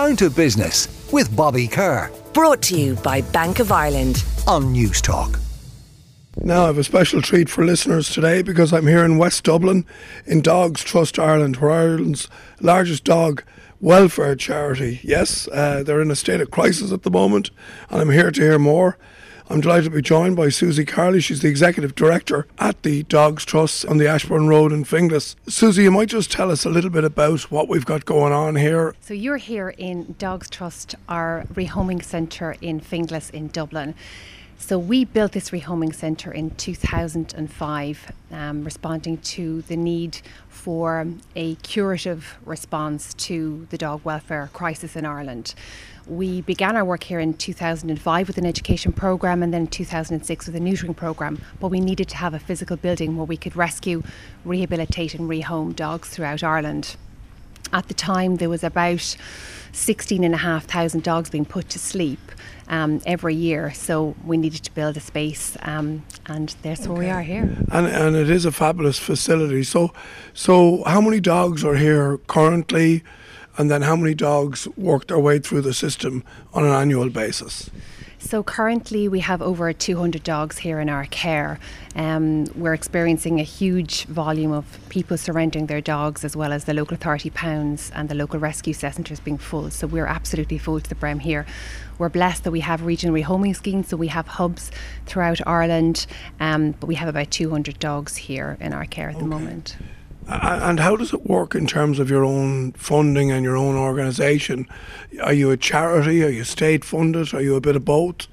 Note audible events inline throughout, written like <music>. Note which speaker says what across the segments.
Speaker 1: Down to Business with Bobby Kerr.
Speaker 2: Brought to you by Bank of Ireland
Speaker 1: on Newstalk.
Speaker 3: Now, I have a special treat for listeners today because I'm here in West Dublin in Dogs Trust Ireland, where Ireland's largest dog welfare charity. Yes, uh, they're in a state of crisis at the moment, and I'm here to hear more. I'm delighted to be joined by Susie Carley. She's the Executive Director at the Dogs Trust on the Ashbourne Road in Finglas. Susie, you might just tell us a little bit about what we've got going on here.
Speaker 4: So, you're here in Dogs Trust, our rehoming centre in Finglas in Dublin. So we built this rehoming centre in 2005, um, responding to the need for a curative response to the dog welfare crisis in Ireland. We began our work here in 2005 with an education programme and then in 2006 with a neutering programme, but we needed to have a physical building where we could rescue, rehabilitate, and rehome dogs throughout Ireland. At the time, there was about 16,500 dogs being put to sleep um, every year. So we needed to build a space, um, and that's okay. where we are here.
Speaker 3: And and it is a fabulous facility. So, so how many dogs are here currently, and then how many dogs work their way through the system on an annual basis?
Speaker 4: So currently we have over 200 dogs here in our care. Um, we're experiencing a huge volume of people surrendering their dogs as well as the local authority pounds and the local rescue centres being full. So we're absolutely full to the brim here. We're blessed that we have regional rehoming schemes, so we have hubs throughout Ireland, um, but we have about 200 dogs here in our care at okay. the moment.
Speaker 3: And how does it work in terms of your own funding and your own organisation? Are you a charity? Are you state funded? Are you a bit of both?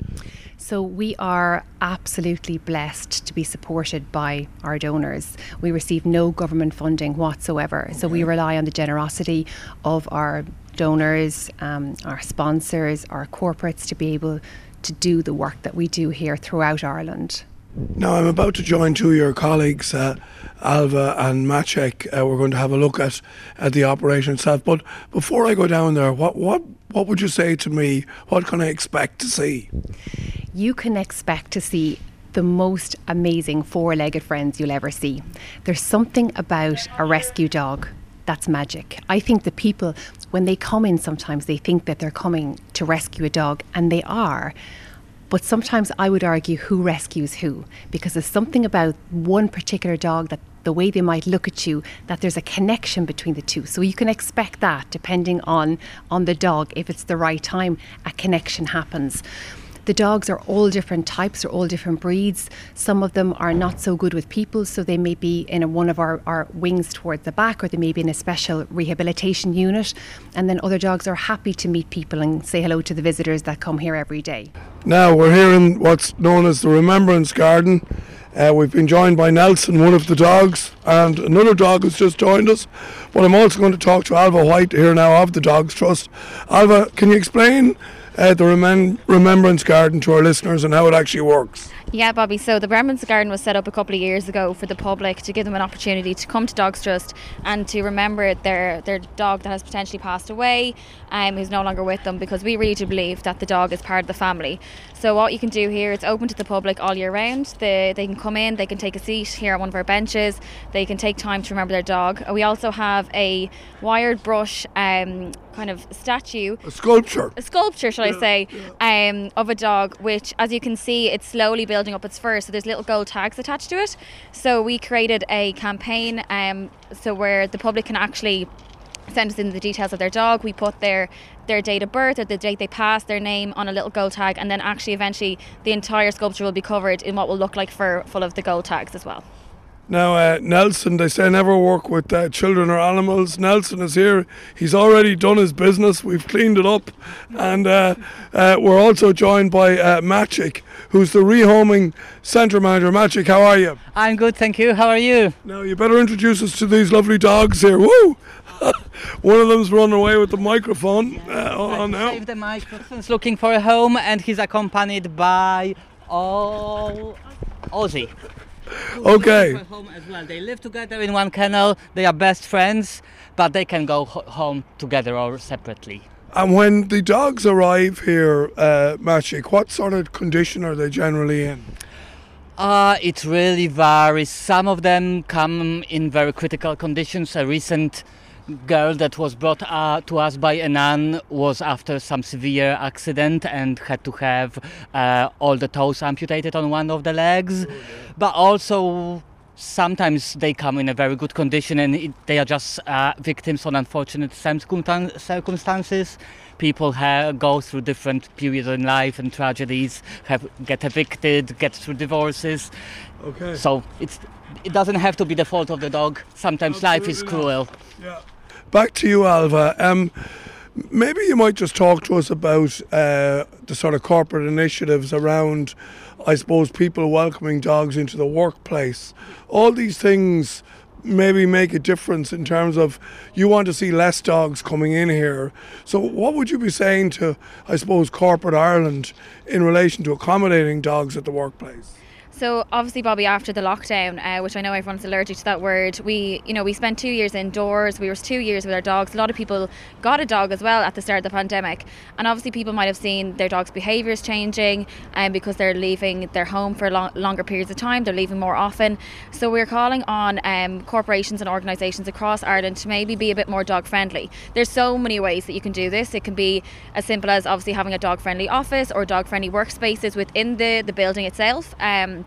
Speaker 4: So, we are absolutely blessed to be supported by our donors. We receive no government funding whatsoever. Okay. So, we rely on the generosity of our donors, um, our sponsors, our corporates to be able to do the work that we do here throughout Ireland.
Speaker 3: Now, I'm about to join two of your colleagues, uh, Alva and Maciek. Uh, we're going to have a look at, at the operation itself. But before I go down there, what, what, what would you say to me? What can I expect to see?
Speaker 4: You can expect to see the most amazing four legged friends you'll ever see. There's something about a rescue dog that's magic. I think the people, when they come in, sometimes they think that they're coming to rescue a dog, and they are. But sometimes I would argue who rescues who, because there's something about one particular dog that the way they might look at you that there's a connection between the two so you can expect that depending on on the dog if it's the right time a connection happens the dogs are all different types, are all different breeds. Some of them are not so good with people, so they may be in a, one of our, our wings towards the back, or they may be in a special rehabilitation unit. And then other dogs are happy to meet people and say hello to the visitors that come here every day.
Speaker 3: Now, we're here in what's known as the Remembrance Garden. Uh, we've been joined by Nelson, one of the dogs, and another dog has just joined us. But I'm also going to talk to Alva White here now of the Dogs Trust. Alva, can you explain uh, the Remem- Remembrance Garden to our listeners and how it actually works?
Speaker 5: Yeah, Bobby. So the Remembrance Garden was set up a couple of years ago for the public to give them an opportunity to come to Dogs Trust and to remember their their dog that has potentially passed away, um, who's no longer with them, because we really do believe that the dog is part of the family. So what you can do here, it's open to the public all year round. They, they can come in, they can take a seat here at one of our benches, they can take time to remember their dog. We also have a wired brush um, kind of statue,
Speaker 3: a sculpture,
Speaker 5: a sculpture, shall yeah, I say, yeah. um, of a dog, which, as you can see, it's slowly building building up its fur. So there's little gold tags attached to it. So we created a campaign um, so where the public can actually send us in the details of their dog. We put their their date of birth or the date they passed, their name on a little gold tag, and then actually eventually the entire sculpture will be covered in what will look like fur full of the gold tags as well.
Speaker 3: Now, uh, Nelson, they say never work with uh, children or animals. Nelson is here. He's already done his business. We've cleaned it up. And uh, uh we're also joined by uh, Maciek, who's the rehoming centre manager. Maciek, how are you?
Speaker 6: I'm good, thank you. How are you?
Speaker 3: Now, you better introduce us to these lovely dogs here. Woo! <laughs> One of them's run away with the microphone. Uh, on now.
Speaker 6: Save the microphone. He's looking for a home and he's accompanied by all Ozzy
Speaker 3: okay.
Speaker 6: Home as well. They live together in one kennel. They are best friends, but they can go ho- home together or separately.
Speaker 3: And when the dogs arrive here, uh, Maciek, what sort of condition are they generally in?
Speaker 6: Uh, it really varies. Some of them come in very critical conditions. A recent girl that was brought uh, to us by a nun was after some severe accident and had to have uh, all the toes amputated on one of the legs. But also, sometimes they come in a very good condition and it, they are just uh, victims of unfortunate circumstances. People ha- go through different periods in life and tragedies, have, get evicted, get through divorces.
Speaker 3: Okay.
Speaker 6: So it's it doesn't have to be the fault of the dog. Sometimes life is
Speaker 3: Absolutely
Speaker 6: cruel.
Speaker 3: Yeah. Back to you, Alva. Um, maybe you might just talk to us about uh, the sort of corporate initiatives around, I suppose, people welcoming dogs into the workplace. All these things maybe make a difference in terms of you want to see less dogs coming in here. So, what would you be saying to, I suppose, corporate Ireland in relation to accommodating dogs at the workplace?
Speaker 5: So obviously, Bobby, after the lockdown, uh, which I know everyone's allergic to that word, we, you know, we spent two years indoors. We were two years with our dogs. A lot of people got a dog as well at the start of the pandemic, and obviously, people might have seen their dogs' behaviours changing, um, because they're leaving their home for long, longer periods of time. They're leaving more often. So we're calling on um, corporations and organisations across Ireland to maybe be a bit more dog friendly. There's so many ways that you can do this. It can be as simple as obviously having a dog friendly office or dog friendly workspaces within the the building itself. Um,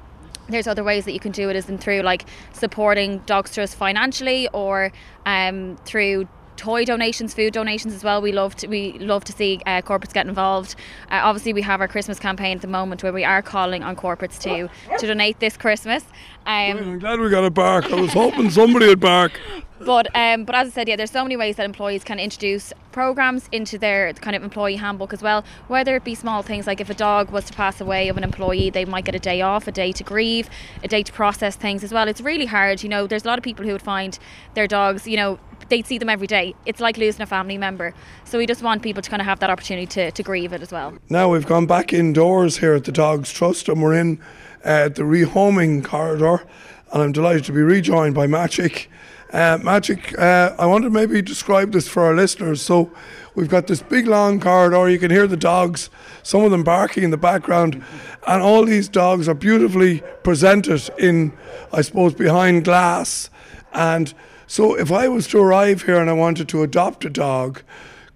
Speaker 5: there's other ways that you can do it isn't through like supporting Dogs Trust financially or um, through toy donations, food donations as well. We love to we love to see uh, corporates get involved. Uh, obviously, we have our Christmas campaign at the moment where we are calling on corporates to to donate this Christmas. Um,
Speaker 3: I'm glad we got a bark. I was hoping somebody would bark. <laughs>
Speaker 5: but um, but as I said, yeah, there's so many ways that employees can introduce programs into their kind of employee handbook as well. Whether it be small things like if a dog was to pass away of an employee, they might get a day off, a day to grieve, a day to process things as well. It's really hard, you know. There's a lot of people who would find their dogs, you know, they'd see them every day. It's like losing a family member. So we just want people to kind of have that opportunity to, to grieve it as well.
Speaker 3: Now we've gone back indoors here at the Dogs Trust and we're in uh, the rehoming corridor and I'm delighted to be rejoined by Maciek. Uh, Maciek, uh, I want to maybe describe this for our listeners. So we've got this big long corridor, you can hear the dogs, some of them barking in the background, and all these dogs are beautifully presented in, I suppose, behind glass. And so if I was to arrive here and I wanted to adopt a dog,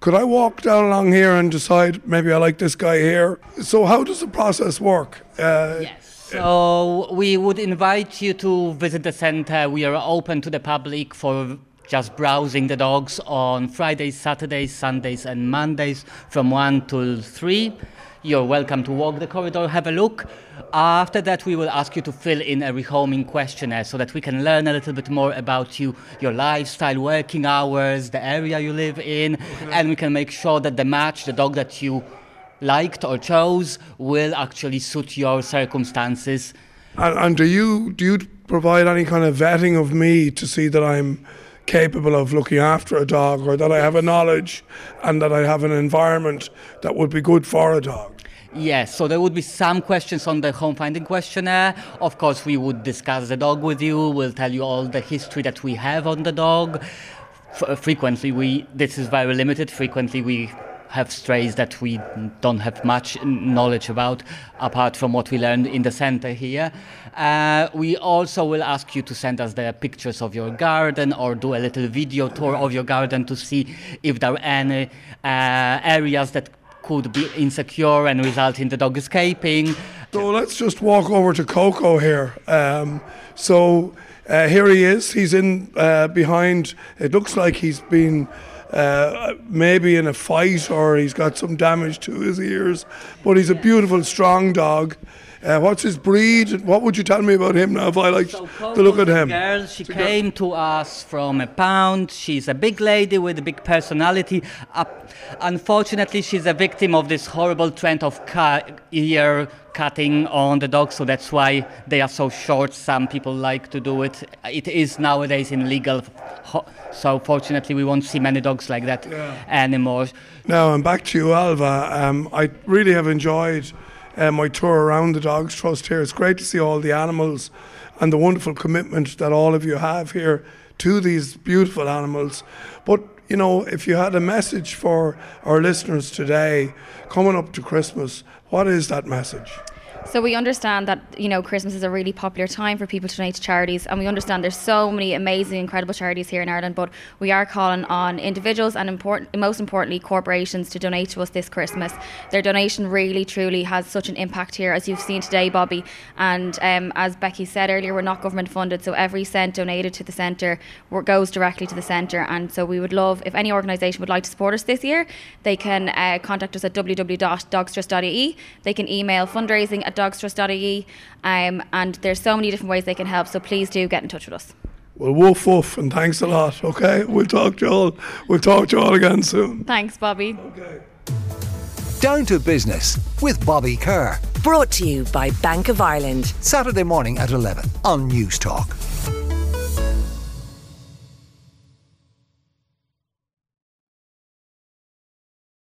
Speaker 3: could I walk down along here and decide maybe I like this guy here? So how does the process work? Uh,
Speaker 6: So we would invite you to visit the center. We are open to the public for just browsing the dogs on Fridays, Saturdays, Sundays, and Mondays from 1 till 3. You're welcome to walk the corridor, have a look. After that, we will ask you to fill in a rehoming questionnaire so that we can learn a little bit more about you, your lifestyle, working hours, the area you live in, and we can make sure that the match, the dog that you liked or chose, will actually suit your circumstances.
Speaker 3: And, and do you do you provide any kind of vetting of me to see that I'm capable of looking after a dog, or that I have a knowledge and that I have an environment that would be good for a dog?
Speaker 6: Yes, so there would be some questions on the home finding questionnaire. Of course, we would discuss the dog with you. We'll tell you all the history that we have on the dog. F- frequently, we this is very limited. Frequently, we have strays that we don't have much knowledge about, apart from what we learned in the center here. Uh, we also will ask you to send us the pictures of your garden or do a little video tour of your garden to see if there are any uh, areas that could be insecure and result in the dog escaping.
Speaker 3: So let's just walk over to Coco here. Um, so uh, here he is. He's in uh, behind. It looks like he's been uh, maybe in a fight or he's got some damage to his ears. But he's a beautiful, strong dog. Uh, what's his breed? What would you tell me about him now if I like
Speaker 6: So
Speaker 3: to look at him?
Speaker 6: Girl, she came to us from a pound. She's a big lady with a big personality. Uh, unfortunately, she's a victim of this horrible trend of ear cutting on the dogs, so that's why they are so short. Some people like to do it. It is nowadays illegal. So fortunately, we won't see many dogs like that anymore.
Speaker 3: Now I'm back to you, Alva. Um, I really have enjoyed uh, my tour around the Dogs Trust here. It's great to see all the animals and the wonderful commitment that all of you have here to these beautiful animals. But you know, if you had a message for our listeners today, coming up to Christmas, what is that message?
Speaker 5: So we understand that you know Christmas is a really popular time for people to donate to charities, and we understand there's so many amazing, incredible charities here in Ireland. But we are calling on individuals and important, most importantly, corporations to donate to us this Christmas. Their donation really, truly has such an impact here, as you've seen today, Bobby. And um, as Becky said earlier, we're not government funded, so every cent donated to the centre goes directly to the centre. And so we would love if any organisation would like to support us this year, they can uh, contact us at www.dogstrust.ie. They can email fundraising at dogstrust.ie. Um, and there's so many different ways they can help. So please do get in touch with us.
Speaker 3: Well, woof woof, and thanks a lot. Okay, we'll talk to you all. We'll talk to you all again soon.
Speaker 5: Thanks, Bobby.
Speaker 3: Okay.
Speaker 1: Down to business with Bobby Kerr.
Speaker 2: Brought to you by Bank of Ireland.
Speaker 1: Saturday morning at 11 on Newstalk.